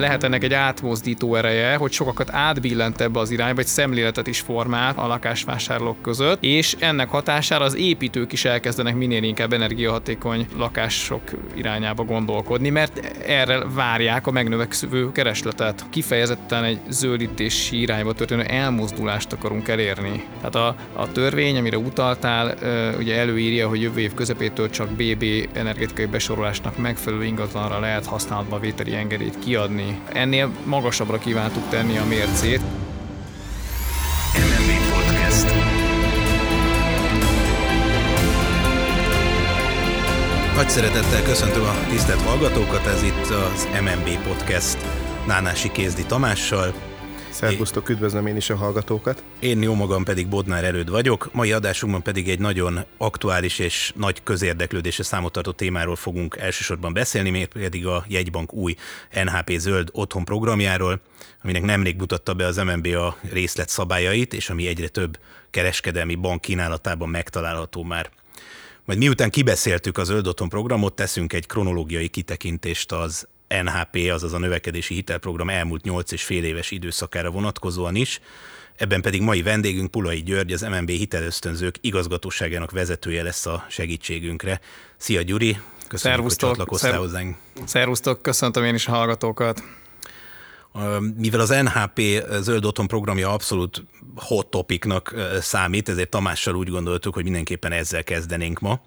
lehet ennek egy átmozdító ereje, hogy sokakat átbillent ebbe az irányba, egy szemléletet is formál a lakásvásárlók között, és ennek hatására az építők is elkezdenek minél inkább energiahatékony lakások irányába gondolkodni, mert erre várják a megnövekvő keresletet. Kifejezetten egy zöldítési irányba történő elmozdulást akarunk elérni. Tehát a, a törvény, amire utaltál, ugye előírja, hogy jövő év közepétől csak BB energetikai besorolásnak megfelelő ingatlanra lehet használatba vételi engedélyt kiadni. Ennél magasabbra kívántuk tenni a mércét. Podcast. Nagy szeretettel köszöntöm a tisztelt hallgatókat, ez itt az MNB Podcast Nánási Kézdi Tamással, Szervusztok, üdvözlöm én is a hallgatókat. Én jó magam pedig Bodnár Erőd vagyok, mai adásunkban pedig egy nagyon aktuális és nagy közérdeklődésre számot tartó témáról fogunk elsősorban beszélni, még pedig a jegybank új NHP zöld otthon programjáról, aminek nemrég mutatta be az MNB a részlet szabályait, és ami egyre több kereskedelmi bank kínálatában megtalálható már. Majd miután kibeszéltük az Zöld Otthon programot, teszünk egy kronológiai kitekintést az NHP, azaz a növekedési hitelprogram elmúlt 8 és fél éves időszakára vonatkozóan is, ebben pedig mai vendégünk Pulai György, az MNB hitelösztönzők igazgatóságának vezetője lesz a segítségünkre. Szia Gyuri, köszönjük, Szervusztok, hogy csatlakoztál szer- hozzánk. Szervusztok, köszöntöm én is a hallgatókat. Mivel az NHP zöld otthon programja abszolút hot topicnak számít, ezért Tamással úgy gondoltuk, hogy mindenképpen ezzel kezdenénk ma.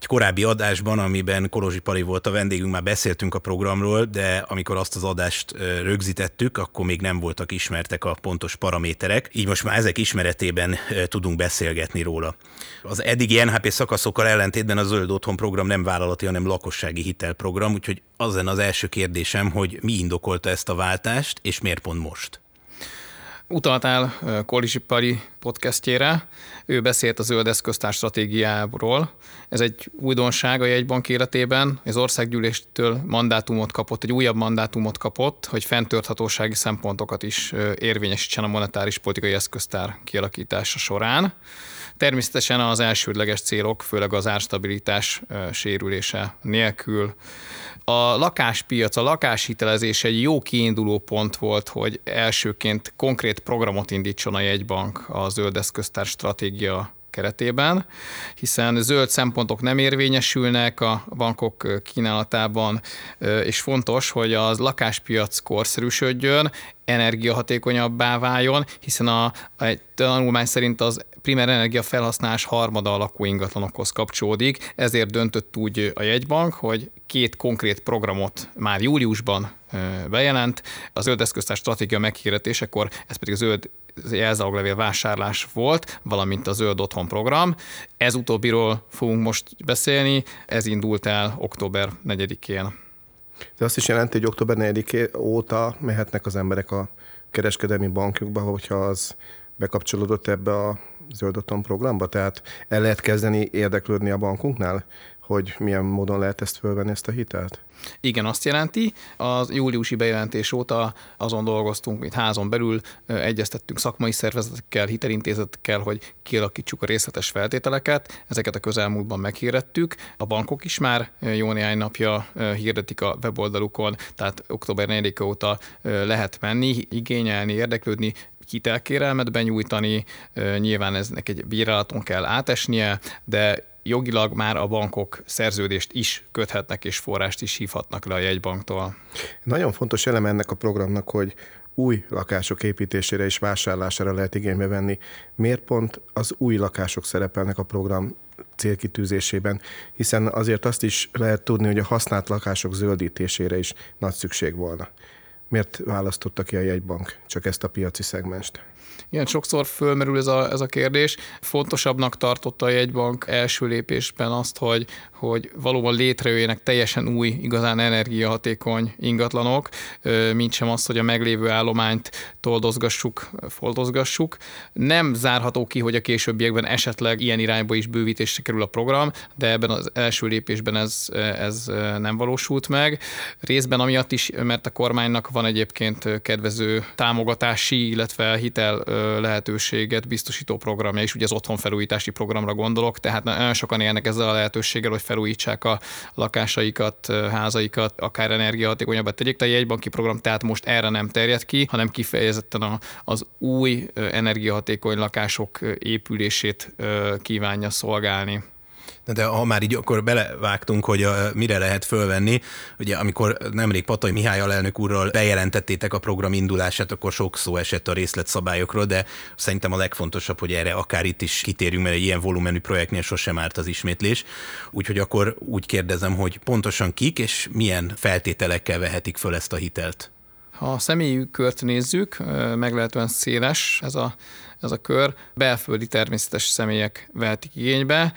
Egy korábbi adásban, amiben Kolozsi Pali volt a vendégünk, már beszéltünk a programról, de amikor azt az adást rögzítettük, akkor még nem voltak ismertek a pontos paraméterek, így most már ezek ismeretében tudunk beszélgetni róla. Az eddigi NHP szakaszokkal ellentétben a Zöld Otthon program nem vállalati, hanem lakossági hitelprogram, úgyhogy az az első kérdésem, hogy mi indokolta ezt a váltást, és miért pont most? Utaltál Kolizsi Pali podcastjére, ő beszélt a zöld eszköztár stratégiáról. Ez egy újdonság a jegybank életében. Az országgyűléstől mandátumot kapott, egy újabb mandátumot kapott, hogy fenntarthatósági szempontokat is érvényesítsen a monetáris politikai eszköztár kialakítása során. Természetesen az elsődleges célok, főleg az árstabilitás sérülése nélkül. A lakáspiac, a lakáshitelezés egy jó kiinduló pont volt, hogy elsőként konkrét programot indítson a jegybank a zöld eszköztár stratégia keretében, hiszen zöld szempontok nem érvényesülnek a bankok kínálatában, és fontos, hogy az lakáspiac korszerűsödjön, energiahatékonyabbá váljon, hiszen a, egy tanulmány szerint az primer energia felhasználás harmada a lakóingatlanokhoz kapcsolódik, ezért döntött úgy a jegybank, hogy két konkrét programot már júliusban bejelent. A zöld eszköztár stratégia meghirdetésekor, ez pedig a zöld jelzáloglevél vásárlás volt, valamint a Zöld Otthon program. Ez utóbbiról fogunk most beszélni, ez indult el október 4-én. De azt is jelenti, hogy október 4 óta mehetnek az emberek a kereskedelmi bankjukba, hogyha az bekapcsolódott ebbe a zöld otthon programba? Tehát el lehet kezdeni érdeklődni a bankunknál, hogy milyen módon lehet ezt fölvenni, ezt a hitelt? Igen, azt jelenti. Az júliusi bejelentés óta azon dolgoztunk, itt házon belül egyeztettünk szakmai szervezetekkel, hitelintézetekkel, hogy kialakítsuk a részletes feltételeket. Ezeket a közelmúltban meghirdetük. A bankok is már jó néhány napja hirdetik a weboldalukon, tehát október 4 óta lehet menni, igényelni, érdeklődni, hitelkérelmet benyújtani, nyilván eznek egy bírálaton kell átesnie, de jogilag már a bankok szerződést is köthetnek és forrást is hívhatnak le a jegybanktól. Nagyon fontos eleme ennek a programnak, hogy új lakások építésére és vásárlására lehet igénybe venni. Miért pont az új lakások szerepelnek a program célkitűzésében, hiszen azért azt is lehet tudni, hogy a használt lakások zöldítésére is nagy szükség volna. Miért választotta ki a jegybank csak ezt a piaci szegmest? Igen, sokszor fölmerül ez a, ez a kérdés. Fontosabbnak tartotta a jegybank első lépésben azt, hogy, hogy valóban létrejöjjenek teljesen új, igazán energiahatékony ingatlanok, mint sem az, hogy a meglévő állományt toldozgassuk, foldozgassuk. Nem zárható ki, hogy a későbbiekben esetleg ilyen irányba is bővítésre kerül a program, de ebben az első lépésben ez, ez nem valósult meg. Részben amiatt is, mert a kormánynak van egyébként kedvező támogatási, illetve hitel lehetőséget biztosító programja is, ugye az otthonfelújítási programra gondolok, tehát nagyon sokan élnek ezzel a lehetőséggel, hogy felújítsák a lakásaikat, házaikat, akár energiahatékonyabbá tegyék. A jegybanki program tehát most erre nem terjed ki, hanem kifejezetten az új energiahatékony lakások épülését kívánja szolgálni. De ha már így akkor belevágtunk, hogy a, mire lehet fölvenni, ugye amikor nemrég Patai Mihály alelnök úrral bejelentettétek a program indulását, akkor sok szó esett a részletszabályokról, de szerintem a legfontosabb, hogy erre akár itt is kitérjünk, mert egy ilyen volumenű projektnél sosem árt az ismétlés. Úgyhogy akkor úgy kérdezem, hogy pontosan kik és milyen feltételekkel vehetik föl ezt a hitelt? Ha a személyi kört nézzük, meglehetően széles ez a ez a kör. Belföldi természetes személyek vehetik igénybe,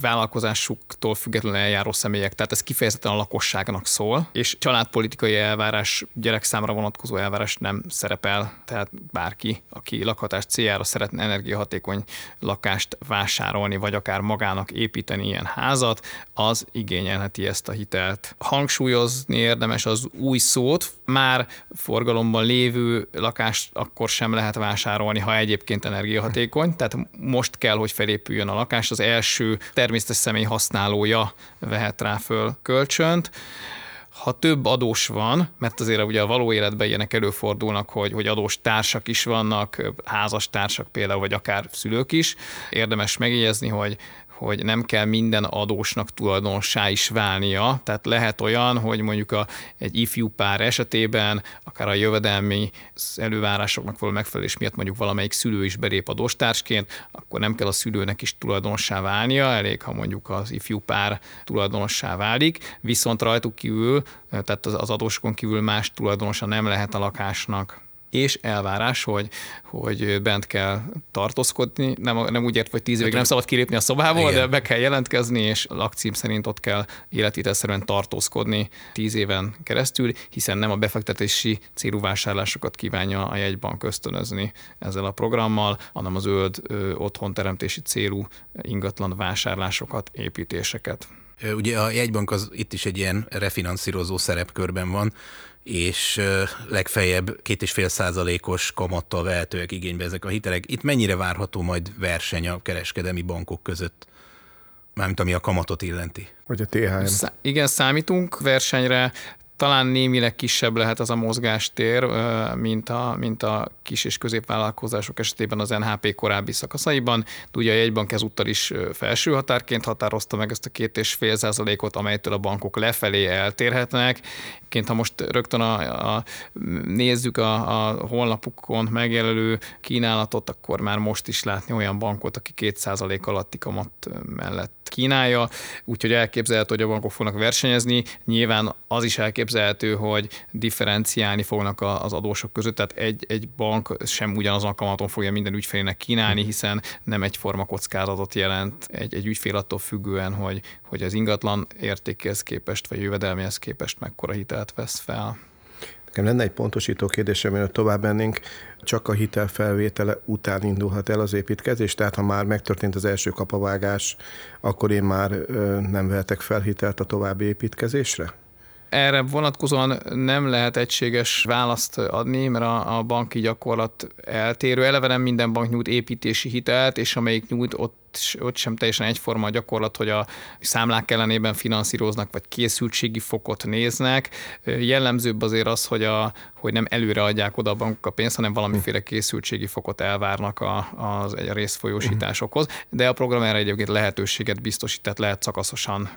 vállalkozásuktól függetlenül eljáró személyek, tehát ez kifejezetten a lakosságnak szól, és családpolitikai elvárás, gyerek számra vonatkozó elvárás nem szerepel, tehát bárki, aki lakhatás céljára szeretne energiahatékony lakást vásárolni, vagy akár magának építeni ilyen házat, az igényelheti ezt a hitelt. Hangsúlyozni érdemes az új szót, már forgalomban lévő lakást akkor sem lehet vásárolni, ha egyébként egyébként energiahatékony, tehát most kell, hogy felépüljön a lakás, az első természetes személy használója vehet rá föl kölcsönt. Ha több adós van, mert azért ugye a való életben ilyenek előfordulnak, hogy, hogy adós társak is vannak, házas társak például, vagy akár szülők is, érdemes megjegyezni, hogy hogy nem kell minden adósnak tulajdonossá is válnia. Tehát lehet olyan, hogy mondjuk a, egy ifjú pár esetében, akár a jövedelmi elővárásoknak való megfelelés miatt mondjuk valamelyik szülő is belép adóstársként, akkor nem kell a szülőnek is tulajdonossá válnia, elég, ha mondjuk az ifjú pár tulajdonossá válik, viszont rajtuk kívül, tehát az adósokon kívül más tulajdonosa nem lehet a lakásnak és elvárás, hogy, hogy bent kell tartózkodni. Nem, nem úgy ért, hogy tíz évig nem szabad kilépni a szobából, Igen. de be kell jelentkezni, és lakcím szerint ott kell életítelszerűen tartózkodni tíz éven keresztül, hiszen nem a befektetési célú vásárlásokat kívánja a jegybank ösztönözni ezzel a programmal, hanem az zöld otthonteremtési célú ingatlan vásárlásokat, építéseket. Ugye a jegybank az itt is egy ilyen refinanszírozó szerepkörben van, és legfeljebb két és fél százalékos kamattal vehetőek igénybe ezek a hitelek. Itt mennyire várható majd verseny a kereskedelmi bankok között? Mármint ami a kamatot illeti. Vagy a THM. Szá- igen, számítunk versenyre talán némileg kisebb lehet az a mozgástér, mint a, mint a kis és középvállalkozások esetében az NHP korábbi szakaszaiban. De ugye a jegybank ezúttal is felső határként határozta meg ezt a két és fél százalékot, amelytől a bankok lefelé eltérhetnek. Ként, ha most rögtön a, a, nézzük a, a honlapukon megjelölő kínálatot, akkor már most is látni olyan bankot, aki két százalék alatti kamat mellett kínálja, úgyhogy elképzelhető, hogy a bankok fognak versenyezni. Nyilván az is elképzelhető, hogy differenciálni fognak az adósok között, tehát egy, egy bank sem ugyanazon a kamaton fogja minden ügyfélének kínálni, hiszen nem egyforma kockázatot jelent egy, egy ügyfél attól függően, hogy, hogy az ingatlan értékéhez képest, vagy jövedelméhez képest mekkora hitelt vesz fel. Nekem lenne egy pontosító kérdésem, mielőtt tovább mennénk, csak a hitel felvétele után indulhat el az építkezés, tehát ha már megtörtént az első kapavágás, akkor én már nem vehetek fel hitelt a további építkezésre? Erre vonatkozóan nem lehet egységes választ adni, mert a, a banki gyakorlat eltérő. Eleve nem minden bank nyújt építési hitelt, és amelyik nyújt, ott ott sem teljesen egyforma a gyakorlat, hogy a számlák ellenében finanszíroznak, vagy készültségi fokot néznek. Jellemzőbb azért az, hogy, a, hogy nem előre adják oda a bankok a pénzt, hanem valamiféle készültségi fokot elvárnak a, a, a részfolyósításokhoz. De a program erre egyébként lehetőséget biztosít, tehát lehet szakaszosan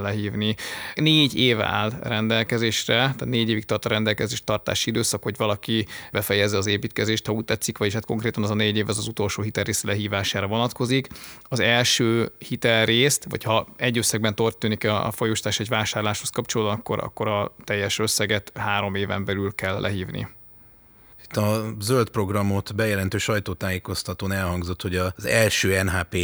lehívni. Négy év áll rendelkezésre, tehát négy évig tart a rendelkezés tartási időszak, hogy valaki befejezze az építkezést, ha úgy tetszik, vagyis hát konkrétan az a négy év az az utolsó hitelrész lehívására vonatkozik az első hitelrészt, vagy ha egy összegben történik a folyósítás egy vásárláshoz kapcsolódóan, akkor, akkor a teljes összeget három éven belül kell lehívni. Itt a zöld programot bejelentő sajtótájékoztatón elhangzott, hogy az első NHP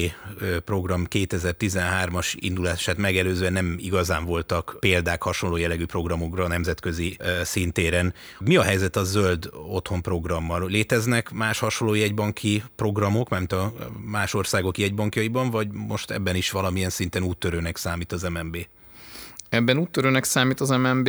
program 2013-as indulását megelőzően nem igazán voltak példák hasonló jellegű programokra a nemzetközi szintéren. Mi a helyzet a zöld otthon programmal? Léteznek más hasonló jegybanki programok, mert a más országok jegybankjaiban, vagy most ebben is valamilyen szinten úttörőnek számít az MNB? Ebben úttörőnek számít az MNB.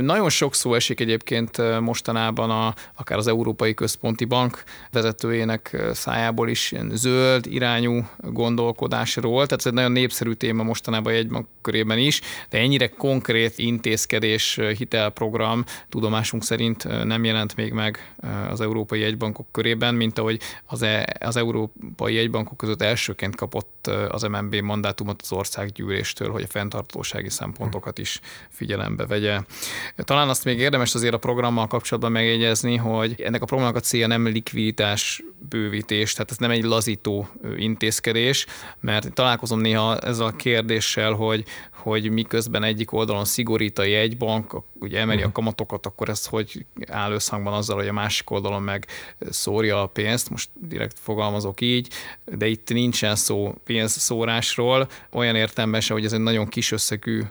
Nagyon sok szó esik egyébként mostanában a, akár az Európai Központi Bank vezetőjének szájából is zöld irányú gondolkodásról. Tehát ez egy nagyon népszerű téma mostanában bank körében is, de ennyire konkrét intézkedés, hitelprogram tudomásunk szerint nem jelent még meg az európai egybankok körében, mint ahogy az, e, az európai egybankok között elsőként kapott az MNB mandátumot az országgyűléstől, hogy a fenntartósági szempontokat is figyelembe vegye. Talán azt még érdemes azért a programmal kapcsolatban megjegyezni, hogy ennek a programnak a célja nem likviditás bővítés, tehát ez nem egy lazító intézkedés, mert találkozom néha ezzel a kérdéssel, hogy, hogy miközben egyik oldalon szigorít a jegybank, ugye emeli a mhm. kamatokat, akkor ez hogy áll összhangban azzal, hogy a másik oldalon meg szórja a pénzt, most direkt fogalmazok így, de itt nincsen szó pénzszórásról, olyan értelemben se, hogy ez egy nagyon kis összegű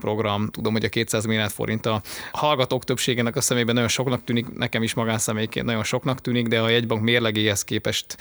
program. Tudom, hogy a 200 milliárd forint a hallgatók többségének a szemében nagyon soknak tűnik, nekem is magánszemélyként nagyon soknak tűnik, de ha egy bank mérlegéhez képest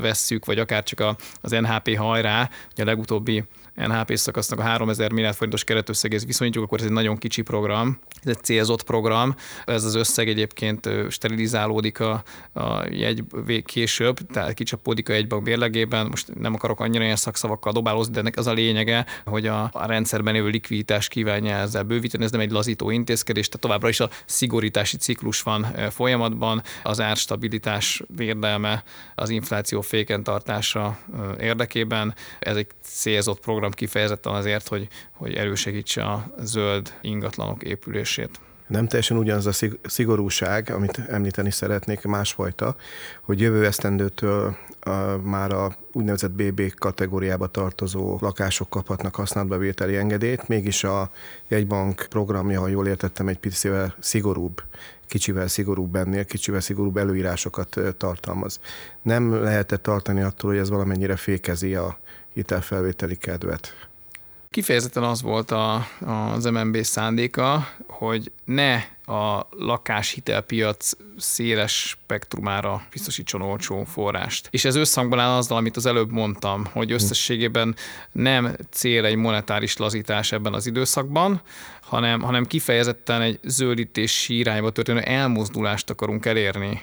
vesszük, vagy akár csak az NHP hajrá, ugye a legutóbbi NHP szakasznak a 3000 milliárd forintos keretösszegéhez viszonyítjuk, akkor ez egy nagyon kicsi program, ez egy célzott program. Ez az összeg egyébként sterilizálódik a, a jegy később, tehát kicsapódik a jegybank bérlegében. Most nem akarok annyira ilyen szakszavakkal dobálozni, de ennek az a lényege, hogy a, a rendszerben lévő likviditás kívánja ezzel bővíteni. Ez nem egy lazító intézkedés, tehát továbbra is a szigorítási ciklus van folyamatban, az árstabilitás védelme, az infláció féken tartása érdekében. Ez egy célzott program, program kifejezetten azért, hogy, hogy elősegítse a zöld ingatlanok épülését. Nem teljesen ugyanaz a szigorúság, amit említeni szeretnék, másfajta, hogy jövő esztendőtől már a úgynevezett BB kategóriába tartozó lakások kaphatnak használatba vételi engedélyt, mégis a jegybank programja, ha jól értettem, egy picivel szigorúbb kicsivel szigorúbb ennél, kicsivel szigorúbb előírásokat tartalmaz. Nem lehetett tartani attól, hogy ez valamennyire fékezi a hitelfelvételi kedvet. Kifejezetten az volt a, az MNB szándéka, hogy ne a lakáshitelpiac széles spektrumára biztosítson olcsó forrást. És ez összhangban áll azzal, amit az előbb mondtam, hogy összességében nem cél egy monetáris lazítás ebben az időszakban, hanem, hanem kifejezetten egy zöldítési irányba történő elmozdulást akarunk elérni.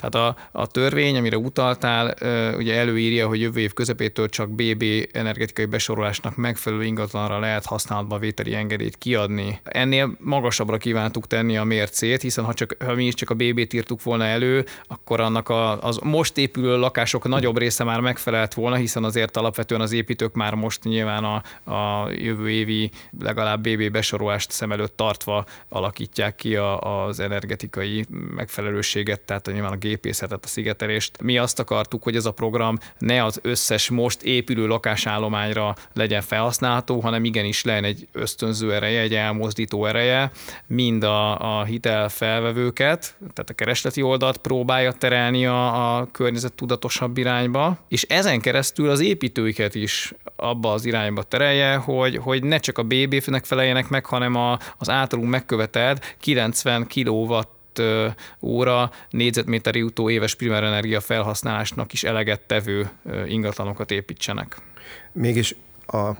Tehát a, a törvény, amire utaltál, ugye előírja, hogy jövő év közepétől csak BB energetikai besorolásnak megfelelő ingatlanra lehet használatba vételi engedélyt kiadni. Ennél magasabbra kívántuk tenni a mércét, hiszen ha, csak, ha mi is csak a BB-t írtuk volna elő, akkor annak a, az most épülő lakások nagyobb része már megfelelt volna, hiszen azért alapvetően az építők már most nyilván a, a jövő évi legalább BB besorolást szem előtt tartva alakítják ki a, az energetikai megfelelőséget, tehát nyilván a gépészetet, a szigetelést. Mi azt akartuk, hogy ez a program ne az összes most épülő lakásállományra legyen felhasználható, hanem igenis legyen egy ösztönző ereje, egy elmozdító ereje, mind a, a hitel tehát a keresleti oldalt próbálja terelni a, a környezet tudatosabb irányba, és ezen keresztül az építőiket is abba az irányba terelje, hogy, hogy ne csak a BB-nek feleljenek meg, hanem a, az általunk megkövetelt 90 kW óra négyzetméter jutó éves primerenergia felhasználásnak is eleget tevő ingatlanokat építsenek. Mégis a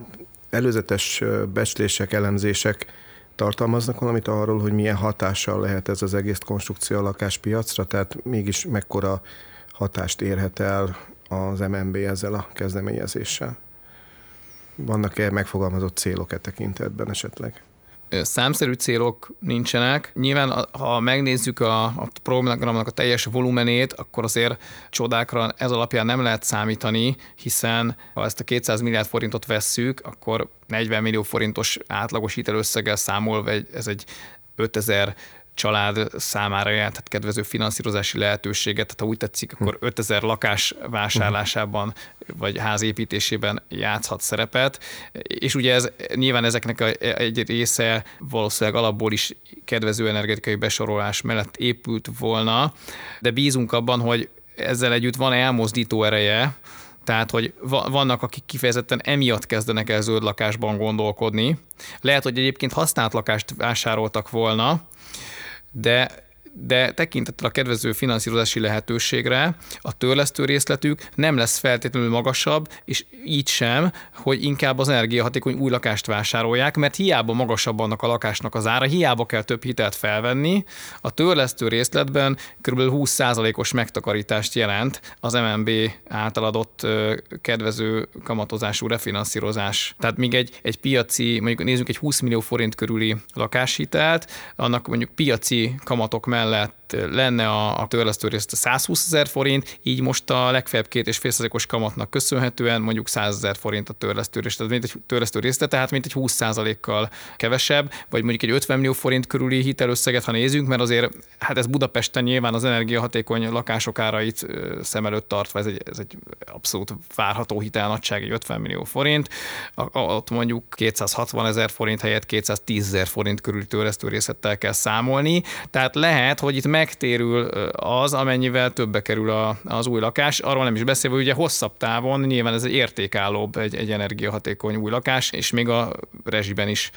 előzetes becslések, elemzések tartalmaznak valamit arról, hogy milyen hatással lehet ez az egész konstrukció a lakáspiacra, tehát mégis mekkora hatást érhet el az MNB ezzel a kezdeményezéssel? Vannak-e megfogalmazott célok e tekintetben esetleg? Számszerű célok nincsenek. Nyilván, ha megnézzük a, a programnak a teljes volumenét, akkor azért csodákra ez alapján nem lehet számítani, hiszen ha ezt a 200 milliárd forintot vesszük, akkor 40 millió forintos átlagos hitelösszeggel számolva ez egy 5000 család számára jelentett kedvező finanszírozási lehetőséget, tehát ha úgy tetszik, akkor 5000 lakás vásárlásában vagy házépítésében játszhat szerepet, és ugye ez nyilván ezeknek a, egy része valószínűleg alapból is kedvező energetikai besorolás mellett épült volna, de bízunk abban, hogy ezzel együtt van elmozdító ereje, tehát, hogy vannak, akik kifejezetten emiatt kezdenek el zöld lakásban gondolkodni. Lehet, hogy egyébként használt lakást vásároltak volna, de de tekintettel a kedvező finanszírozási lehetőségre a törlesztő részletük nem lesz feltétlenül magasabb, és így sem, hogy inkább az energiahatékony új lakást vásárolják, mert hiába magasabb annak a lakásnak az ára, hiába kell több hitelt felvenni, a törlesztő részletben kb. 20%-os megtakarítást jelent az MNB által adott kedvező kamatozású refinanszírozás. Tehát még egy, egy piaci, mondjuk nézzük egy 20 millió forint körüli lakáshitelt, annak mondjuk piaci kamatok mellett mellett lenne a, a törlesztő részt 120 ezer forint, így most a legfeljebb két és félszerzékos kamatnak köszönhetően mondjuk 100 ezer forint a törlesztő részt, tehát mint egy törlesztő részt, tehát mint egy 20% kal kevesebb, vagy mondjuk egy 50 millió forint körüli hitelösszeget, ha nézünk, mert azért hát ez Budapesten nyilván az energiahatékony lakások árait szem előtt tartva, ez egy, ez egy abszolút várható hitelnagyság, egy 50 millió forint, ott mondjuk 260 ezer forint helyett 210 ezer forint körüli törlesztő részlettel kell számolni, tehát lehet, hogy itt megtérül az, amennyivel többe kerül a, az új lakás. Arról nem is beszélve, hogy ugye hosszabb távon nyilván ez egy értékállóbb, egy, egy energiahatékony új lakás, és még a rezsiben is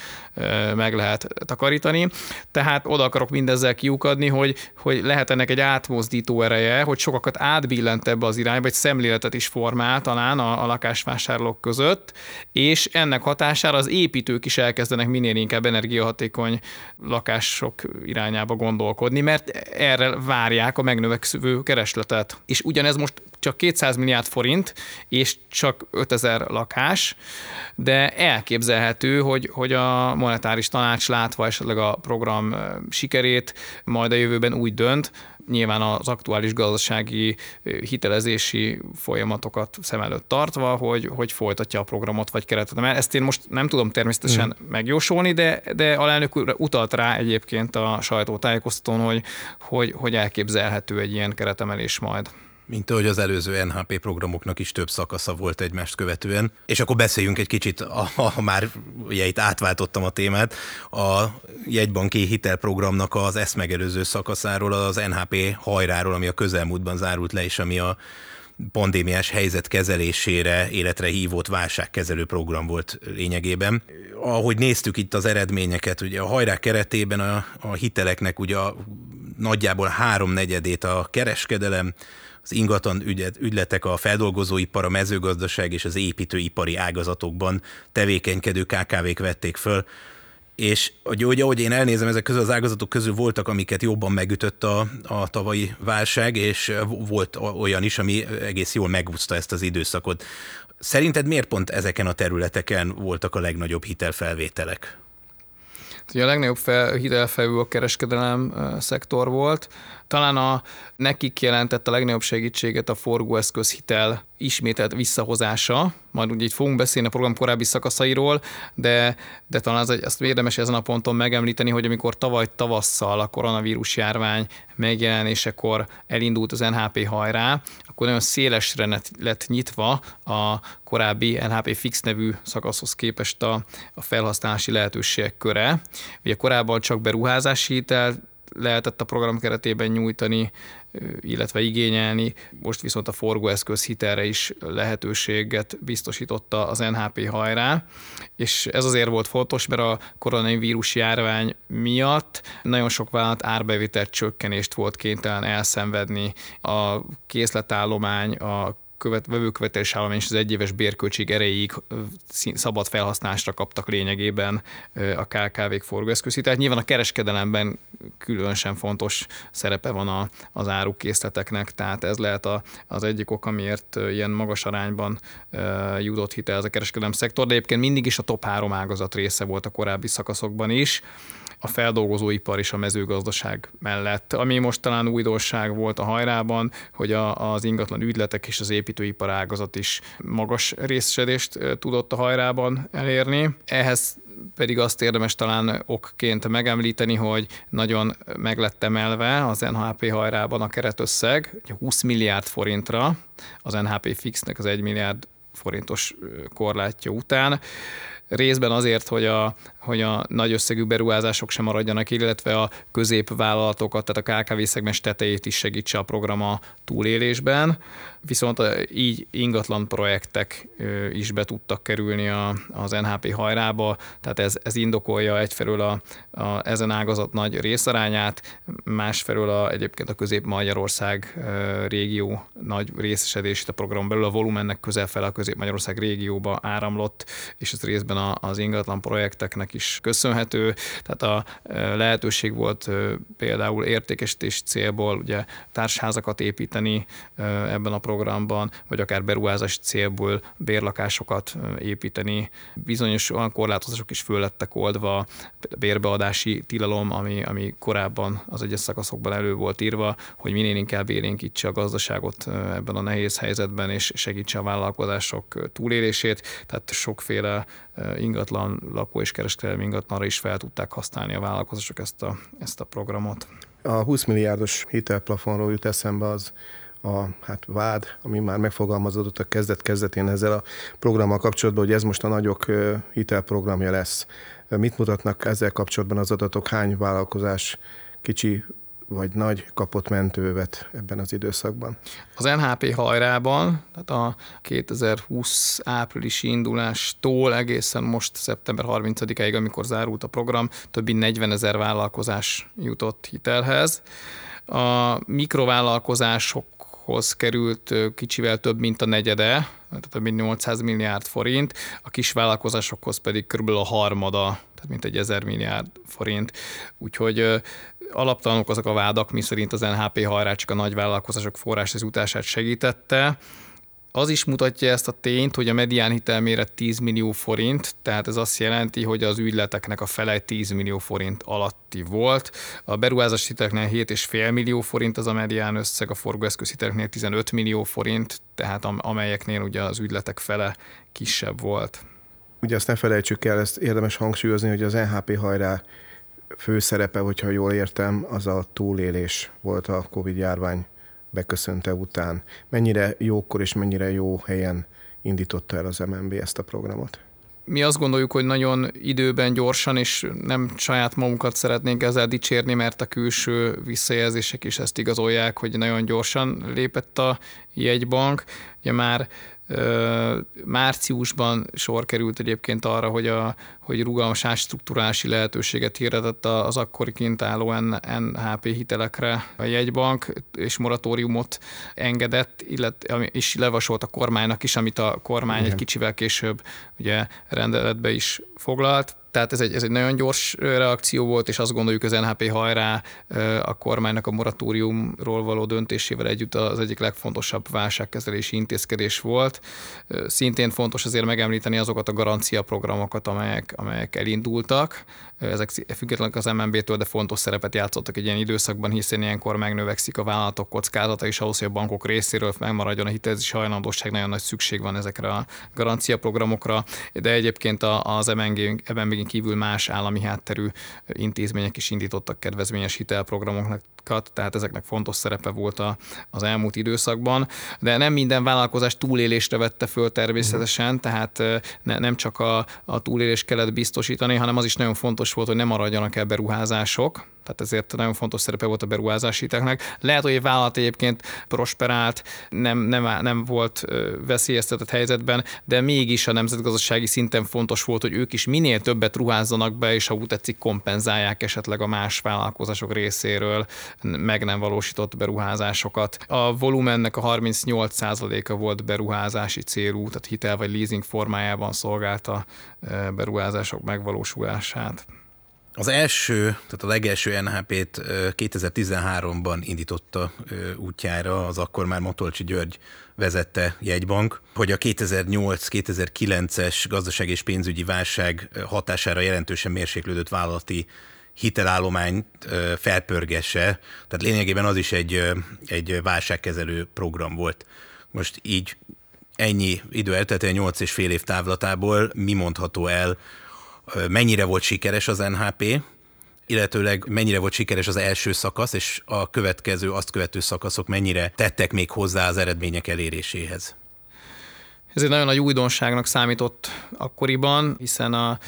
meg lehet takarítani. Tehát oda akarok mindezzel kiukadni, hogy, hogy lehet ennek egy átmozdító ereje, hogy sokakat átbillent ebbe az irányba, egy szemléletet is formál talán a, a lakásvásárlók között, és ennek hatására az építők is elkezdenek minél inkább energiahatékony lakások irányába gondolkodni, mert erre várják a megnövekvő keresletet. És ugyanez most csak 200 milliárd forint, és csak 5000 lakás, de elképzelhető, hogy, hogy a monetáris tanács látva esetleg a program sikerét majd a jövőben úgy dönt, nyilván az aktuális gazdasági hitelezési folyamatokat szem előtt tartva, hogy, hogy folytatja a programot vagy keretet. Mert ezt én most nem tudom természetesen mm. megjósolni, de, de alelnök úr utalt rá egyébként a sajtótájékoztatón, hogy, hogy, hogy elképzelhető egy ilyen keretemelés majd. Mint ahogy az előző NHP programoknak is több szakasza volt egymást követően. És akkor beszéljünk egy kicsit, ha már ugye itt átváltottam a témát, a jegybanki hitelprogramnak az ezt megelőző szakaszáról, az NHP hajráról, ami a közelmúltban zárult le, és ami a pandémiás helyzet kezelésére életre hívott válságkezelő program volt lényegében. Ahogy néztük itt az eredményeket, ugye a hajrák keretében a, a hiteleknek ugye a, nagyjából háromnegyedét a kereskedelem, az ingatlan ügyet, ügyletek, a feldolgozóipar, a mezőgazdaság és az építőipari ágazatokban tevékenykedő KKV-k vették föl, és hogy ahogy én elnézem, ezek közül az ágazatok közül voltak, amiket jobban megütött a, a tavalyi válság, és volt olyan is, ami egész jól megúszta ezt az időszakot. Szerinted miért pont ezeken a területeken voltak a legnagyobb hitelfelvételek? Ugye a legnagyobb fel, hitelfelvő a kereskedelem szektor volt. Talán a, nekik jelentett a legnagyobb segítséget a forgóeszköz hitel ismételt visszahozása, majd ugye itt fogunk beszélni a program korábbi szakaszairól, de, de talán az, azt érdemes ezen a ponton megemlíteni, hogy amikor tavaly tavasszal a koronavírus járvány megjelenésekor elindult az NHP hajrá, akkor nagyon szélesre lett nyitva a korábbi NHP Fix nevű szakaszhoz képest a, a felhasználási lehetőségek köre. Ugye korábban csak beruházási hitel lehetett a program keretében nyújtani, illetve igényelni. Most viszont a forgóeszköz hitelre is lehetőséget biztosította az NHP hajrá, és ez azért volt fontos, mert a koronavírus járvány miatt nagyon sok vállalat árbevételt csökkenést volt kénytelen elszenvedni. A készletállomány, a követ, vevőkövetelés állomány és az egyéves bérköltség erejéig szabad felhasználásra kaptak lényegében a KKV-k forgóeszközét. Tehát nyilván a kereskedelemben különösen fontos szerepe van a, az árukészleteknek, tehát ez lehet a, az egyik ok, amiért ilyen magas arányban jutott hitel ez a kereskedelem szektor, de egyébként mindig is a top három ágazat része volt a korábbi szakaszokban is a feldolgozóipar és a mezőgazdaság mellett. Ami most talán újdonság volt a hajrában, hogy a, az ingatlan ügyletek és az építőipar ágazat is magas részesedést tudott a hajrában elérni. Ehhez pedig azt érdemes talán okként megemlíteni, hogy nagyon meg lett emelve az NHP hajrában a keretösszeg 20 milliárd forintra, az NHP fixnek az 1 milliárd forintos korlátja után részben azért, hogy a, hogy a nagy összegű beruházások sem maradjanak, illetve a középvállalatokat, tehát a KKV szegmens tetejét is segítse a program a túlélésben, viszont így ingatlan projektek is be tudtak kerülni a, az NHP hajrába, tehát ez, ez indokolja egyfelől a, a, ezen ágazat nagy részarányát, másfelől a, egyébként a Közép-Magyarország régió nagy részesedését a program belül, a volumennek közel fel a Közép-Magyarország régióba áramlott, és ez részben az ingatlan projekteknek köszönhető. Tehát a lehetőség volt például értékesítés célból ugye társházakat építeni ebben a programban, vagy akár beruházási célból bérlakásokat építeni. Bizonyos olyan korlátozások is föl lettek oldva, bérbeadási tilalom, ami, ami korábban az egyes szakaszokban elő volt írva, hogy minél inkább élénkítse a gazdaságot ebben a nehéz helyzetben, és segítse a vállalkozások túlélését. Tehát sokféle ingatlan, lakó és kereskedelmi ingatlanra is fel tudták használni a vállalkozások ezt a, ezt a programot. A 20 milliárdos hitelplafonról jut eszembe az a hát vád, ami már megfogalmazódott a kezdet-kezdetén ezzel a programmal kapcsolatban, hogy ez most a nagyok hitelprogramja lesz. Mit mutatnak ezzel kapcsolatban az adatok? Hány vállalkozás kicsi vagy nagy kapott mentővet ebben az időszakban? Az NHP hajrában, tehát a 2020 áprilisi indulástól egészen most szeptember 30-ig, amikor zárult a program, többi 40 ezer vállalkozás jutott hitelhez. A mikrovállalkozások hoz került kicsivel több, mint a negyede, tehát több mint 800 milliárd forint, a kis vállalkozásokhoz pedig körülbelül a harmada, tehát mint egy 1000 milliárd forint. Úgyhogy alaptalanok azok a vádak, mi szerint az NHP hajrá csak a nagy vállalkozások forrás utását segítette, az is mutatja ezt a tényt, hogy a medián hitelméret 10 millió forint, tehát ez azt jelenti, hogy az ügyleteknek a fele 10 millió forint alatti volt. A beruházási hiteleknél 7,5 millió forint az a medián összeg, a forgóeszköz hiteleknél 15 millió forint, tehát amelyeknél ugye az ügyletek fele kisebb volt. Ugye azt ne felejtsük el, ezt érdemes hangsúlyozni, hogy az NHP hajrá fő szerepe, hogyha jól értem, az a túlélés volt a Covid járvány beköszönte után. Mennyire jókor és mennyire jó helyen indította el az MNB ezt a programot? mi azt gondoljuk, hogy nagyon időben, gyorsan, és nem saját magunkat szeretnénk ezzel dicsérni, mert a külső visszajelzések is ezt igazolják, hogy nagyon gyorsan lépett a jegybank. Ugye már Márciusban sor került egyébként arra, hogy, a, hogy rugalmas átstruktúrási lehetőséget hirdetett az akkori kint álló NHP hitelekre a jegybank, és moratóriumot engedett, illetve, és levasolt a kormánynak is, amit a kormány Igen. egy kicsivel később ugye rendeletbe is foglalt tehát ez egy, ez egy nagyon gyors reakció volt, és azt gondoljuk, az NHP hajrá a kormánynak a moratóriumról való döntésével együtt az egyik legfontosabb válságkezelési intézkedés volt. Szintén fontos azért megemlíteni azokat a garanciaprogramokat, amelyek, amelyek elindultak. Ezek függetlenek az MNB-től, de fontos szerepet játszottak egy ilyen időszakban, hiszen ilyenkor megnövekszik a vállalatok kockázata, és ahhoz, hogy a bankok részéről megmaradjon a hitelezési hajlandóság, nagyon nagy szükség van ezekre a garanciaprogramokra, de egyébként az MNG, MNB cégén kívül más állami hátterű intézmények is indítottak kedvezményes hitelprogramoknak, tehát ezeknek fontos szerepe volt a, az elmúlt időszakban, de nem minden vállalkozás túlélésre vette föl természetesen, uh-huh. tehát ne, nem csak a, a túlélés kellett biztosítani, hanem az is nagyon fontos volt, hogy ne maradjanak el beruházások, tehát ezért nagyon fontos szerepe volt a beruházási hiteknek. Lehet, hogy egy vállalat egyébként prosperált, nem, nem, nem volt veszélyeztetett helyzetben, de mégis a nemzetgazdasági szinten fontos volt, hogy ők is minél többet ruházzanak be, és ha úgy tetszik, kompenzálják esetleg a más vállalkozások részéről meg nem valósított beruházásokat. A volumennek a 38%-a volt beruházási célú, tehát hitel vagy leasing formájában szolgálta beruházások megvalósulását. Az első, tehát a legelső NHP-t 2013-ban indította útjára az akkor már Motolcsi György vezette jegybank, hogy a 2008-2009-es gazdaság és pénzügyi válság hatására jelentősen mérséklődött vállalati hitelállományt felpörgesse, tehát lényegében az is egy, egy válságkezelő program volt. Most így ennyi idő elteltél 8 és fél év távlatából mi mondható el, mennyire volt sikeres az NHP, illetőleg mennyire volt sikeres az első szakasz, és a következő, azt követő szakaszok mennyire tettek még hozzá az eredmények eléréséhez? Ez egy nagyon nagy újdonságnak számított akkoriban, hiszen a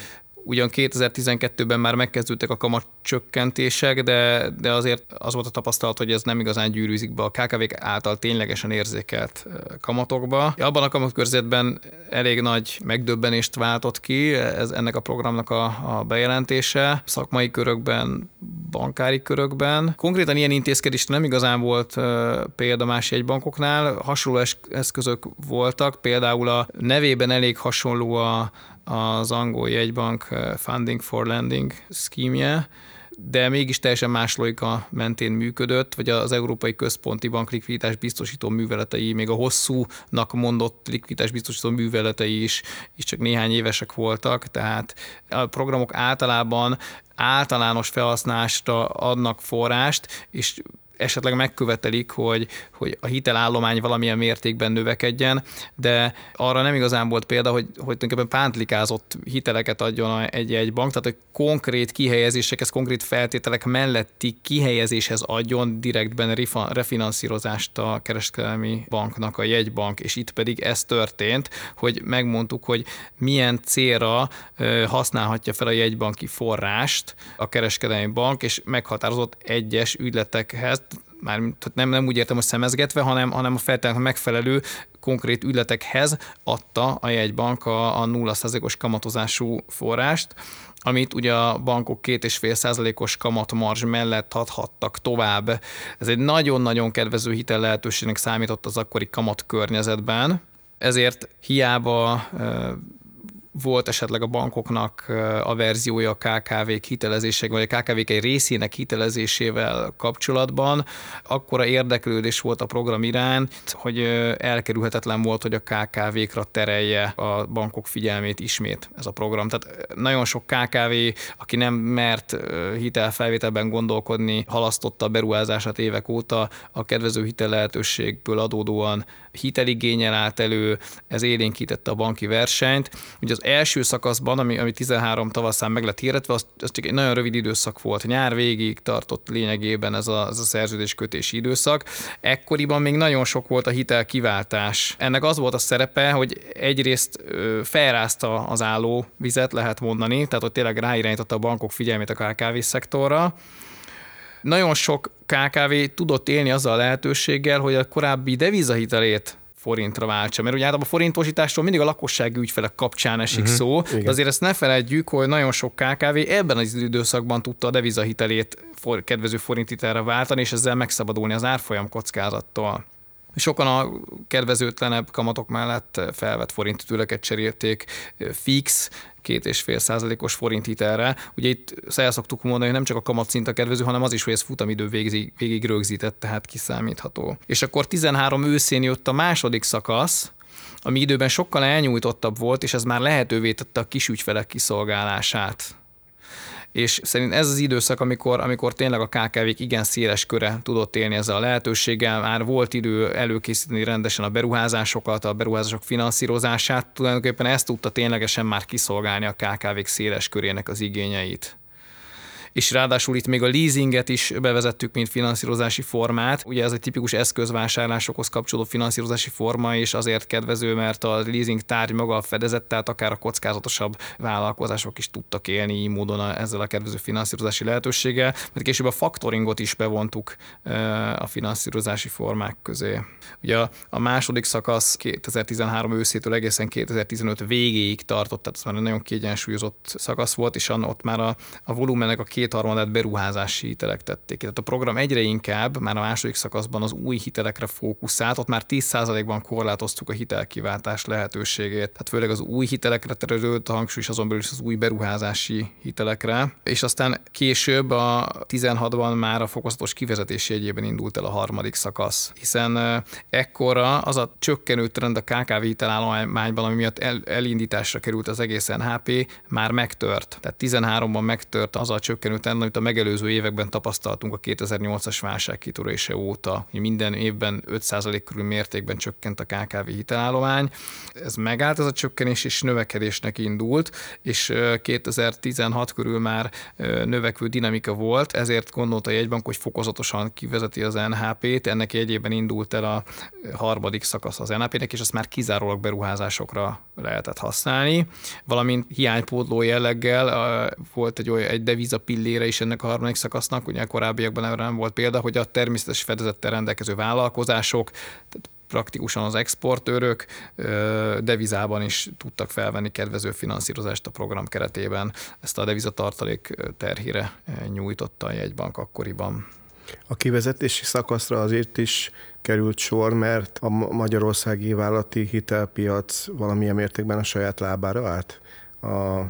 Ugyan 2012-ben már megkezdődtek a kamat csökkentések, de, de azért az volt a tapasztalat, hogy ez nem igazán gyűrűzik be a KKV-k által ténylegesen érzékelt kamatokba. Abban a kamatkörzetben elég nagy megdöbbenést váltott ki ez, ennek a programnak a, a bejelentése szakmai körökben, bankári körökben. Konkrétan ilyen intézkedés nem igazán volt példa más jegybankoknál, hasonló eszközök voltak, például a nevében elég hasonló a az angol jegybank eh, Funding for Lending szkímje, de mégis teljesen más logika mentén működött, vagy az Európai Központi Bank likviditás biztosító műveletei, még a hosszúnak mondott likviditás biztosító műveletei is, is csak néhány évesek voltak, tehát a programok általában általános felhasználásra adnak forrást, és esetleg megkövetelik, hogy, hogy a hitelállomány valamilyen mértékben növekedjen, de arra nem igazán volt példa, hogy, hogy tulajdonképpen pántlikázott hiteleket adjon egy-egy bank, tehát hogy konkrét kihelyezésekhez, konkrét feltételek melletti kihelyezéshez adjon direktben refinanszírozást a kereskedelmi banknak a jegybank, és itt pedig ez történt, hogy megmondtuk, hogy milyen célra használhatja fel a jegybanki forrást a kereskedelmi bank, és meghatározott egyes ügyletekhez, már nem, nem úgy értem, hogy szemezgetve, hanem, hanem a feltétlenül megfelelő konkrét ügyletekhez adta a jegybank a, a 0%-os kamatozású forrást, amit ugye a bankok 2,5 százalékos kamatmarzs mellett adhattak tovább. Ez egy nagyon-nagyon kedvező hitel lehetőségnek számított az akkori kamat környezetben, ezért hiába volt esetleg a bankoknak a verziója a KKV-k hitelezések, vagy a KKV-k egy részének hitelezésével kapcsolatban, akkora érdeklődés volt a program iránt, hogy elkerülhetetlen volt, hogy a KKV-kra terelje a bankok figyelmét ismét ez a program. Tehát nagyon sok KKV, aki nem mert hitelfelvételben gondolkodni, halasztotta a beruházását évek óta, a kedvező hitel lehetőségből adódóan hiteligényel állt elő, ez élénkítette a banki versenyt. Ugye az első szakaszban, ami, ami 13 tavaszán meg lett hirdetve, az, az csak egy nagyon rövid időszak volt. Nyár végig tartott lényegében ez a, ez a szerződéskötési időszak. Ekkoriban még nagyon sok volt a hitel kiváltás. Ennek az volt a szerepe, hogy egyrészt felrázta az álló vizet, lehet mondani, tehát hogy tényleg ráirányította a bankok figyelmét a KKV szektorra, nagyon sok KKV tudott élni azzal a lehetőséggel, hogy a korábbi devizahitelét forintra váltsa. Mert ugye általában a forintosításról mindig a lakossági ügyfelek kapcsán esik uh-huh, szó, igen. de azért ezt ne feledjük, hogy nagyon sok KKV ebben az időszakban tudta a devizahitelét for, kedvező forinthitelre váltani, és ezzel megszabadulni az árfolyam kockázattól. Sokan a kedvezőtlenebb kamatok mellett felvett forintütőleket cserélték fix, két és fél százalékos forint hitelre. Ugye itt el szoktuk mondani, hogy nem csak a kamatszint a kedvező, hanem az is, hogy ez futamidő végig, végig rögzített, tehát kiszámítható. És akkor 13 őszén jött a második szakasz, ami időben sokkal elnyújtottabb volt, és ez már lehetővé tette a kisügyfelek kiszolgálását és szerint ez az időszak, amikor, amikor tényleg a KKV-k igen széles köre tudott élni ezzel a lehetőséggel, már volt idő előkészíteni rendesen a beruházásokat, a beruházások finanszírozását, tulajdonképpen ezt tudta ténylegesen már kiszolgálni a KKV-k széles körének az igényeit és ráadásul itt még a leasinget is bevezettük, mint finanszírozási formát. Ugye ez egy tipikus eszközvásárlásokhoz kapcsolódó finanszírozási forma, és azért kedvező, mert a leasing tárgy maga a fedezett, tehát akár a kockázatosabb vállalkozások is tudtak élni így módon a, ezzel a kedvező finanszírozási lehetőséggel, mert később a faktoringot is bevontuk a finanszírozási formák közé. Ugye a második szakasz 2013 őszétől egészen 2015 végéig tartott, tehát ez már egy nagyon kiegyensúlyozott szakasz volt, és ott már a, a volumenek a kétharmadát beruházási hitelek tették. Tehát a program egyre inkább, már a második szakaszban az új hitelekre fókuszált, ott már 10%-ban korlátoztuk a hitelkiváltás lehetőségét. Tehát főleg az új hitelekre terült a hangsúly, és azon belül is az új beruházási hitelekre. És aztán később a 16-ban már a fokozatos kivezetési egyében indult el a harmadik szakasz. Hiszen ekkora az a csökkenő trend a KKV hitelállományban, ami miatt el, elindításra került az egész NHP, már megtört. Tehát 13-ban megtört az a csökkenő csökkenő trend, amit a megelőző években tapasztaltunk a 2008-as válság kitörése óta. Minden évben 5% körül mértékben csökkent a KKV hitelállomány. Ez megállt ez a csökkenés, és növekedésnek indult, és 2016 körül már növekvő dinamika volt, ezért gondolta a jegybank, hogy fokozatosan kivezeti az NHP-t, ennek jegyében indult el a harmadik szakasz az NHP-nek, és azt már kizárólag beruházásokra lehetett használni, valamint hiánypótló jelleggel volt egy olyan egy deviza pillére is ennek a harmadik szakasznak, ugye a korábbiakban erre nem volt példa, hogy a természetes fedezettel rendelkező vállalkozások, tehát praktikusan az exportőrök devizában is tudtak felvenni kedvező finanszírozást a program keretében. Ezt a devizatartalék terhére nyújtotta a jegybank akkoriban. A kivezetési szakaszra azért is került sor, mert a magyarországi vállalati hitelpiac valamilyen mértékben a saját lábára állt a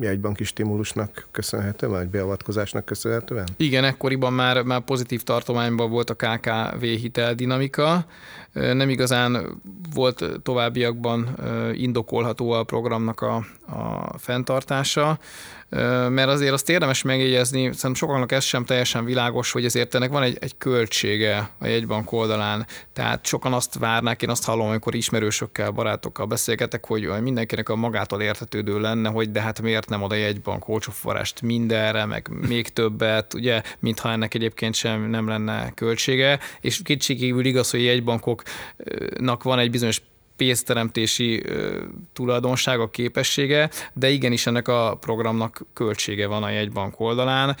jegybanki stimulusnak köszönhetően, vagy beavatkozásnak köszönhetően? Igen, ekkoriban már, már pozitív tartományban volt a KKV hitel dinamika. Nem igazán volt továbbiakban indokolható a programnak a, a fenntartása mert azért azt érdemes megjegyezni, szerintem sokaknak ez sem teljesen világos, hogy ezért ennek van egy, egy költsége a jegybank oldalán. Tehát sokan azt várnák, én azt hallom, amikor ismerősökkel, barátokkal beszélgetek, hogy mindenkinek a magától értetődő lenne, hogy de hát miért nem ad a jegybank olcsó forrást mindenre, meg még többet, ugye, mintha ennek egyébként sem nem lenne költsége. És kétségkívül igaz, hogy jegybankoknak van egy bizonyos pénzteremtési tulajdonsága, képessége, de igenis ennek a programnak költsége van a jegybank oldalán.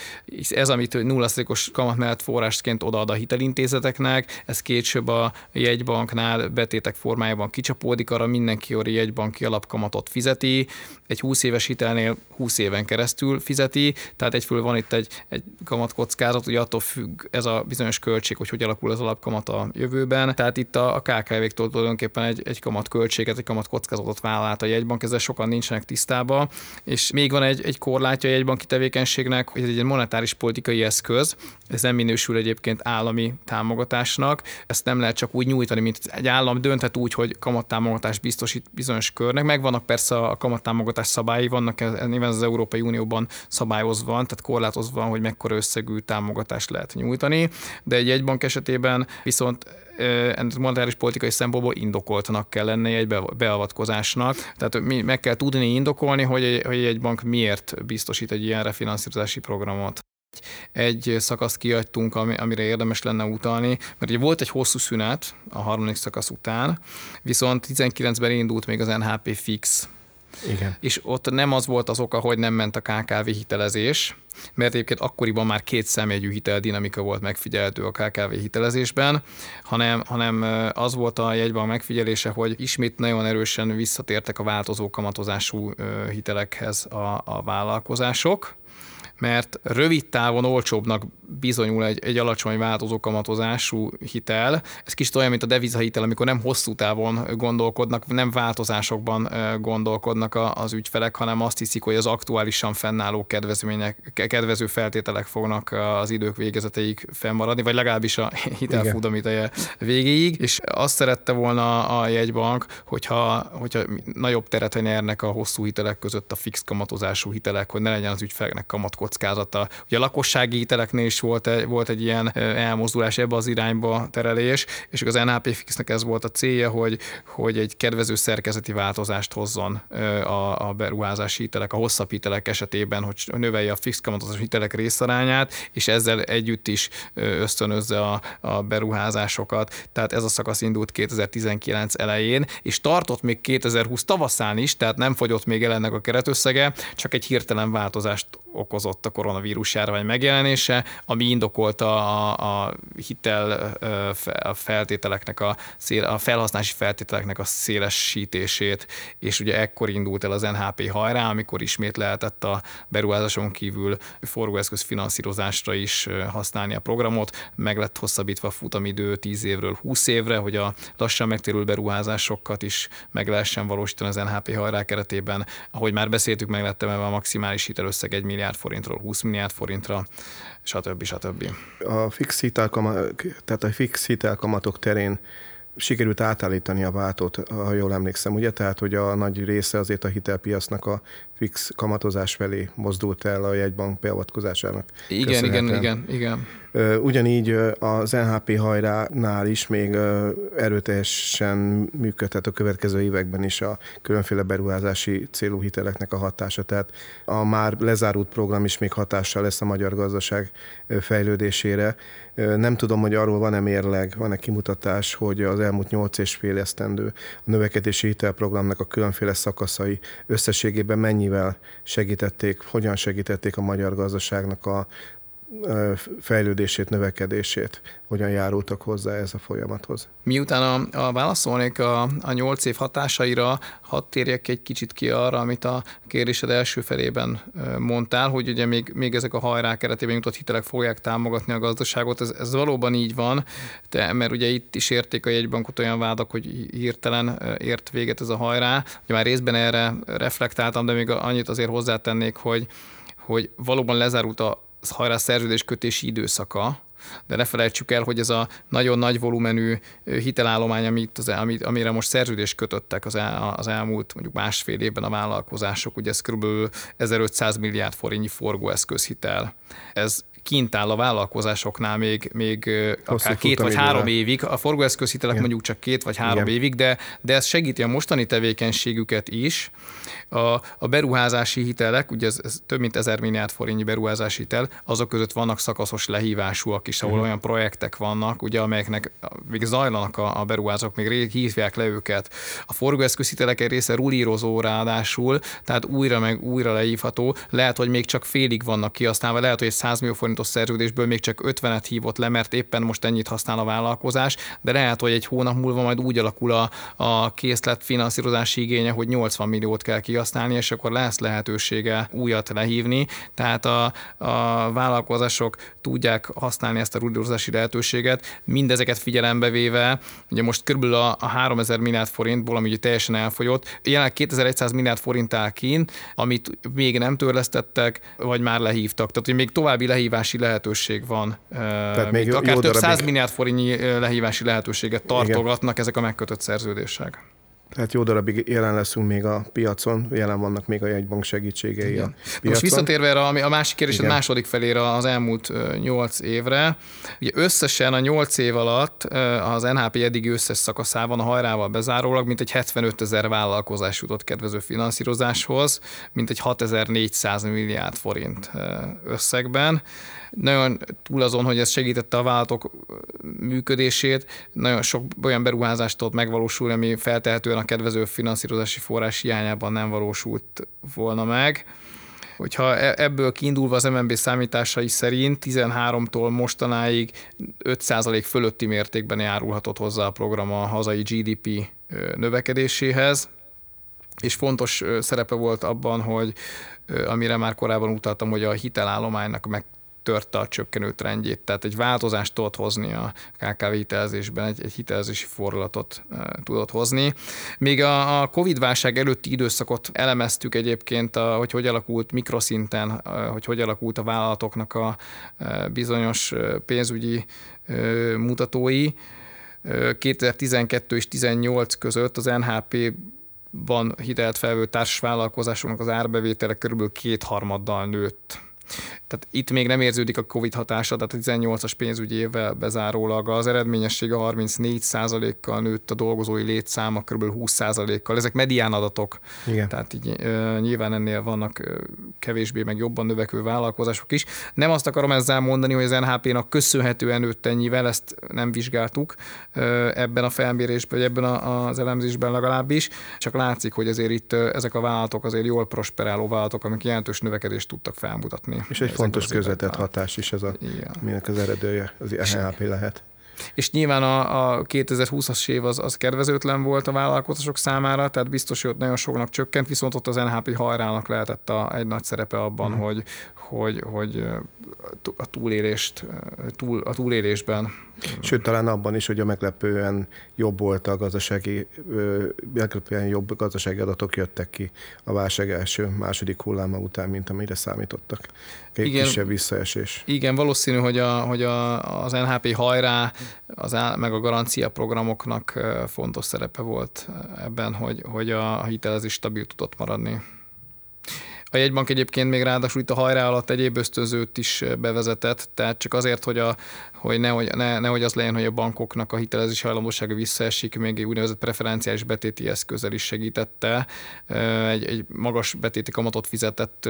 Ez, amit 0%-os kamat mellett forrásként odaad a hitelintézeteknek, ez később a jegybanknál betétek formájában kicsapódik, arra mindenki a jegybanki alapkamatot fizeti, egy 20 éves hitelnél 20 éven keresztül fizeti, tehát egyfőle van itt egy, egy kamatkockázat, hogy attól függ ez a bizonyos költség, hogy hogy alakul az alapkamat a jövőben. Tehát itt a, a KKV-któl tulajdonképpen egy, egy kamat költséget, egy kamat kockázatot vállalt a jegybank, ezzel sokan nincsenek tisztában, és még van egy, egy korlátja a jegybanki tevékenységnek, hogy ez egy monetáris politikai eszköz, ez nem minősül egyébként állami támogatásnak, ezt nem lehet csak úgy nyújtani, mint egy állam dönthet úgy, hogy kamattámogatást biztosít bizonyos körnek. Megvannak persze a kamattámogatás szabályi, vannak nyilván az Európai Unióban szabályozva, tehát korlátozva, hogy mekkora összegű támogatást lehet nyújtani, de egy jegybank esetében viszont monetáris politikai szempontból indokoltnak kell lennie egy beavatkozásnak. Tehát meg kell tudni indokolni, hogy egy, hogy egy bank miért biztosít egy ilyen refinanszírozási programot egy szakaszt kiadtunk, amire érdemes lenne utalni, mert ugye volt egy hosszú szünet a harmadik szakasz után, viszont 19-ben indult még az NHP fix igen. És ott nem az volt az oka, hogy nem ment a KKV hitelezés, mert egyébként akkoriban már két személyű hitel dinamika volt megfigyelhető a KKV hitelezésben, hanem, hanem az volt a jegyben a megfigyelése, hogy ismét nagyon erősen visszatértek a változó kamatozású hitelekhez a, a vállalkozások, mert rövid távon olcsóbbnak bizonyul egy, egy alacsony változó kamatozású hitel. Ez kicsit olyan, mint a devizahitel, amikor nem hosszú távon gondolkodnak, nem változásokban gondolkodnak az ügyfelek, hanem azt hiszik, hogy az aktuálisan fennálló kedvezmények, kedvező feltételek fognak az idők végezeteig fennmaradni, vagy legalábbis a hitelfúdom ideje végéig, és azt szerette volna a jegybank, hogyha, hogyha nagyobb teret nyernek a hosszú hitelek között a fix kamatozású hitelek, hogy ne legyen az ügyfeleknek kamatkockázata. Ugye a lakossági hiteleknél is volt volt egy ilyen elmozdulás ebbe az irányba terelés, és az NHP Fixnek ez volt a célja, hogy, hogy egy kedvező szerkezeti változást hozzon a, a beruházási hitelek, a hosszabb hitelek esetében, hogy növelje a fix kamatozás hitelek részarányát, és ezzel együtt is ösztönözze a, a beruházásokat. Tehát ez a szakasz indult 2019 elején, és tartott még 2020 tavaszán is, tehát nem fogyott még el ennek a keretösszege, csak egy hirtelen változást okozott a koronavírus járvány megjelenése, ami indokolta a, a hitel a feltételeknek, a, szél, a felhasználási feltételeknek a szélesítését, és ugye ekkor indult el az NHP hajrá, amikor ismét lehetett a beruházáson kívül forgóeszköz finanszírozásra is használni a programot, meg lett hosszabbítva a futamidő 10 évről 20 évre, hogy a lassan megtérül beruházásokat is meg lehessen valósítani az NHP hajrá keretében. Ahogy már beszéltük, meg lett a maximális hitelösszeg 1 milliárd forintról 20 milliárd forintra, stb. stb. A fix hitelkamat, tehát a fix hitelkamatok terén sikerült átállítani a váltót, ha jól emlékszem, ugye? Tehát, hogy a nagy része azért a hitelpiacnak a fix kamatozás felé mozdult el a jegybank beavatkozásának. Igen, igen, igen, igen. Ugyanígy az NHP hajránál is még erőteljesen működhet a következő években is a különféle beruházási célú hiteleknek a hatása. Tehát a már lezárult program is még hatással lesz a magyar gazdaság fejlődésére. Nem tudom, hogy arról van-e mérleg, van-e kimutatás, hogy az elmúlt nyolc és fél esztendő a növekedési hitelprogramnak a különféle szakaszai összességében mennyivel segítették, hogyan segítették a magyar gazdaságnak a fejlődését, növekedését, hogyan járultak hozzá ez a folyamathoz. Miután a, a válaszolnék a, a nyolc év hatásaira, hadd térjek egy kicsit ki arra, amit a kérdésed első felében mondtál, hogy ugye még, még ezek a hajrák keretében jutott hitelek fogják támogatni a gazdaságot. Ez, ez valóban így van, de, mert ugye itt is érték a jegybankot olyan vádak, hogy hirtelen ért véget ez a hajrá. Ugye már részben erre reflektáltam, de még annyit azért hozzátennék, hogy hogy valóban lezárult a hajrá szerződés kötési időszaka, de ne felejtsük el, hogy ez a nagyon nagy volumenű hitelállomány, amit az, amit, amire most szerződést kötöttek az, el, az elmúlt mondjuk másfél évben a vállalkozások, ugye ez kb. 1500 milliárd forintnyi forgóeszközhitel. Ez kint áll a vállalkozásoknál még, még akár két vagy három évig. A forgóeszközhitelek Igen. mondjuk csak két vagy három Igen. évig, de, de ez segíti a mostani tevékenységüket is. A, a beruházási hitelek, ugye ez, ez több mint ezer milliárd forintnyi beruházási hitel, azok között vannak szakaszos lehívásúak is, ahol uh-huh. olyan projektek vannak, ugye, amelyeknek még zajlanak a, a beruházók, még rég hívják le őket. A forgóeszközhitelek egy része rulírozó ráadásul, tehát újra meg újra lehívható. Lehet, hogy még csak félig vannak kihasználva, lehet, hogy egy 100 millió forint forintos szerződésből még csak 50-et hívott le, mert éppen most ennyit használ a vállalkozás, de lehet, hogy egy hónap múlva majd úgy alakul a, a készlet finanszírozási igénye, hogy 80 milliót kell kihasználni, és akkor lesz lehetősége újat lehívni. Tehát a, a vállalkozások tudják használni ezt a rudírozási lehetőséget, mindezeket figyelembe véve, ugye most körülbelül a, a 3000 milliárd forintból, ami ugye teljesen elfogyott, jelenleg 2100 milliárd forint áll kint, amit még nem törlesztettek, vagy már lehívtak. Tehát, hogy még további lehívás lehívási lehetőség van. Tehát még akár több száz milliárd forintnyi lehívási lehetőséget tartogatnak Igen. ezek a megkötött szerződések. Tehát jó darabig jelen leszünk még a piacon, jelen vannak még a jegybank segítségei Igen. a piacon. Most visszatérve erre, ami a másik kérdés, a második felére az elmúlt nyolc évre. Ugye összesen a nyolc év alatt az NHP eddig összes szakaszában a hajrával bezárólag mint egy 75 ezer vállalkozás jutott kedvező finanszírozáshoz, mint egy 6400 milliárd forint összegben nagyon túl azon, hogy ez segítette a vállalatok működését, nagyon sok olyan beruházást tudott megvalósulni, ami feltehetően a kedvező finanszírozási forrás hiányában nem valósult volna meg. Hogyha e- ebből kiindulva az MNB számításai szerint 13-tól mostanáig 5% fölötti mértékben járulhatott hozzá a program a hazai GDP növekedéséhez, és fontos szerepe volt abban, hogy amire már korábban utaltam, hogy a hitelállománynak meg törte a csökkenő trendjét, tehát egy változást tudott hozni a KKV hitelezésben, egy, egy hitelezési fordulatot tudott hozni. Még a, a Covid-válság előtti időszakot elemeztük egyébként, a, hogy hogy alakult mikroszinten, a, hogy hogy alakult a vállalatoknak a, a bizonyos pénzügyi mutatói. 2012 és 2018 között az NHP van hitelt felvő társasvállalkozásoknak az árbevétele körülbelül kétharmaddal nőtt tehát itt még nem érződik a COVID hatása, tehát a 18-as pénzügyi évvel bezárólag az eredményessége 34%-kal nőtt, a dolgozói létszáma kb. 20%-kal. Ezek medián adatok, Igen. tehát így, nyilván ennél vannak kevésbé meg jobban növekvő vállalkozások is. Nem azt akarom ezzel mondani, hogy az NHP-nak köszönhetően nőtt ennyivel, ezt nem vizsgáltuk ebben a felmérésben, vagy ebben az elemzésben legalábbis, csak látszik, hogy azért itt ezek a vállalatok azért jól prosperáló vállalatok, amik jelentős növekedést tudtak felmutatni. És egy fontos közvetett hatás is ez a, Igen. minek az eredője, az NHP lehet. És nyilván a, a 2020-as év az, az kedvezőtlen volt a vállalkozások számára, tehát biztos, hogy ott nagyon soknak csökkent, viszont ott az NHP hajrának lehetett a, egy nagy szerepe abban, uh-huh. hogy, hogy, hogy a túlélést, túl, a túlélésben. Sőt, talán abban is, hogy a meglepően jobb volt a gazdasági, meglepően jobb gazdasági adatok jöttek ki a válság első, második hulláma után, mint amire számítottak. Egy igen, kisebb visszaesés. Igen, valószínű, hogy, a, hogy a, az NHP hajrá az meg a garancia programoknak fontos szerepe volt ebben, hogy, hogy a hitelezés stabil tudott maradni. A jegybank egyébként még ráadásul itt a hajrá alatt egyéb ösztönzőt is bevezetett, tehát csak azért, hogy, a, hogy nehogy, ne, nehogy az legyen, hogy a bankoknak a hitelezési hajlandósága visszaesik, még egy úgynevezett preferenciális betéti eszközzel is segítette. Egy, egy magas betéti kamatot fizetett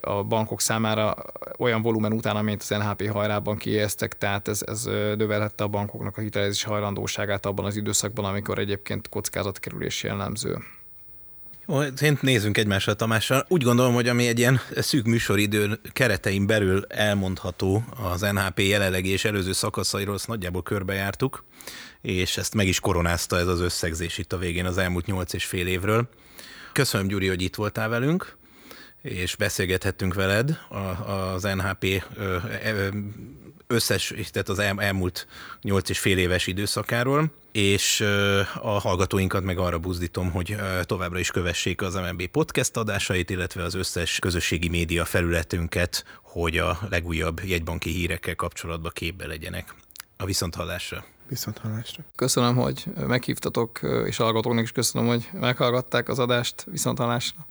a bankok számára olyan volumen után, amit az NHP hajrában kiéztek, tehát ez, ez növelhette a bankoknak a hitelezési hajlandóságát abban az időszakban, amikor egyébként kockázatkerülés jellemző. Én nézzünk egymásra, Tamással. Úgy gondolom, hogy ami egy ilyen szűk műsoridő keretein belül elmondható az NHP jelenlegi és előző szakaszairól, azt nagyjából körbejártuk, és ezt meg is koronázta ez az összegzés itt a végén az elmúlt nyolc és fél évről. Köszönöm, Gyuri, hogy itt voltál velünk és beszélgethettünk veled az NHP összes, tehát az elmúlt nyolc és fél éves időszakáról, és a hallgatóinkat meg arra buzdítom, hogy továbbra is kövessék az MNB podcast adásait, illetve az összes közösségi média felületünket, hogy a legújabb jegybanki hírekkel kapcsolatban képbe legyenek. A viszonthallásra! Viszonthallásra. Köszönöm, hogy meghívtatok, és hallgatóknak is köszönöm, hogy meghallgatták az adást. Viszonthallásra!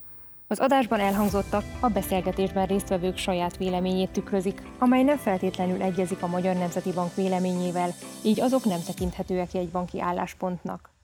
Az adásban elhangzottak a beszélgetésben résztvevők saját véleményét tükrözik, amely nem feltétlenül egyezik a Magyar Nemzeti Bank véleményével, így azok nem tekinthetőek egy banki álláspontnak.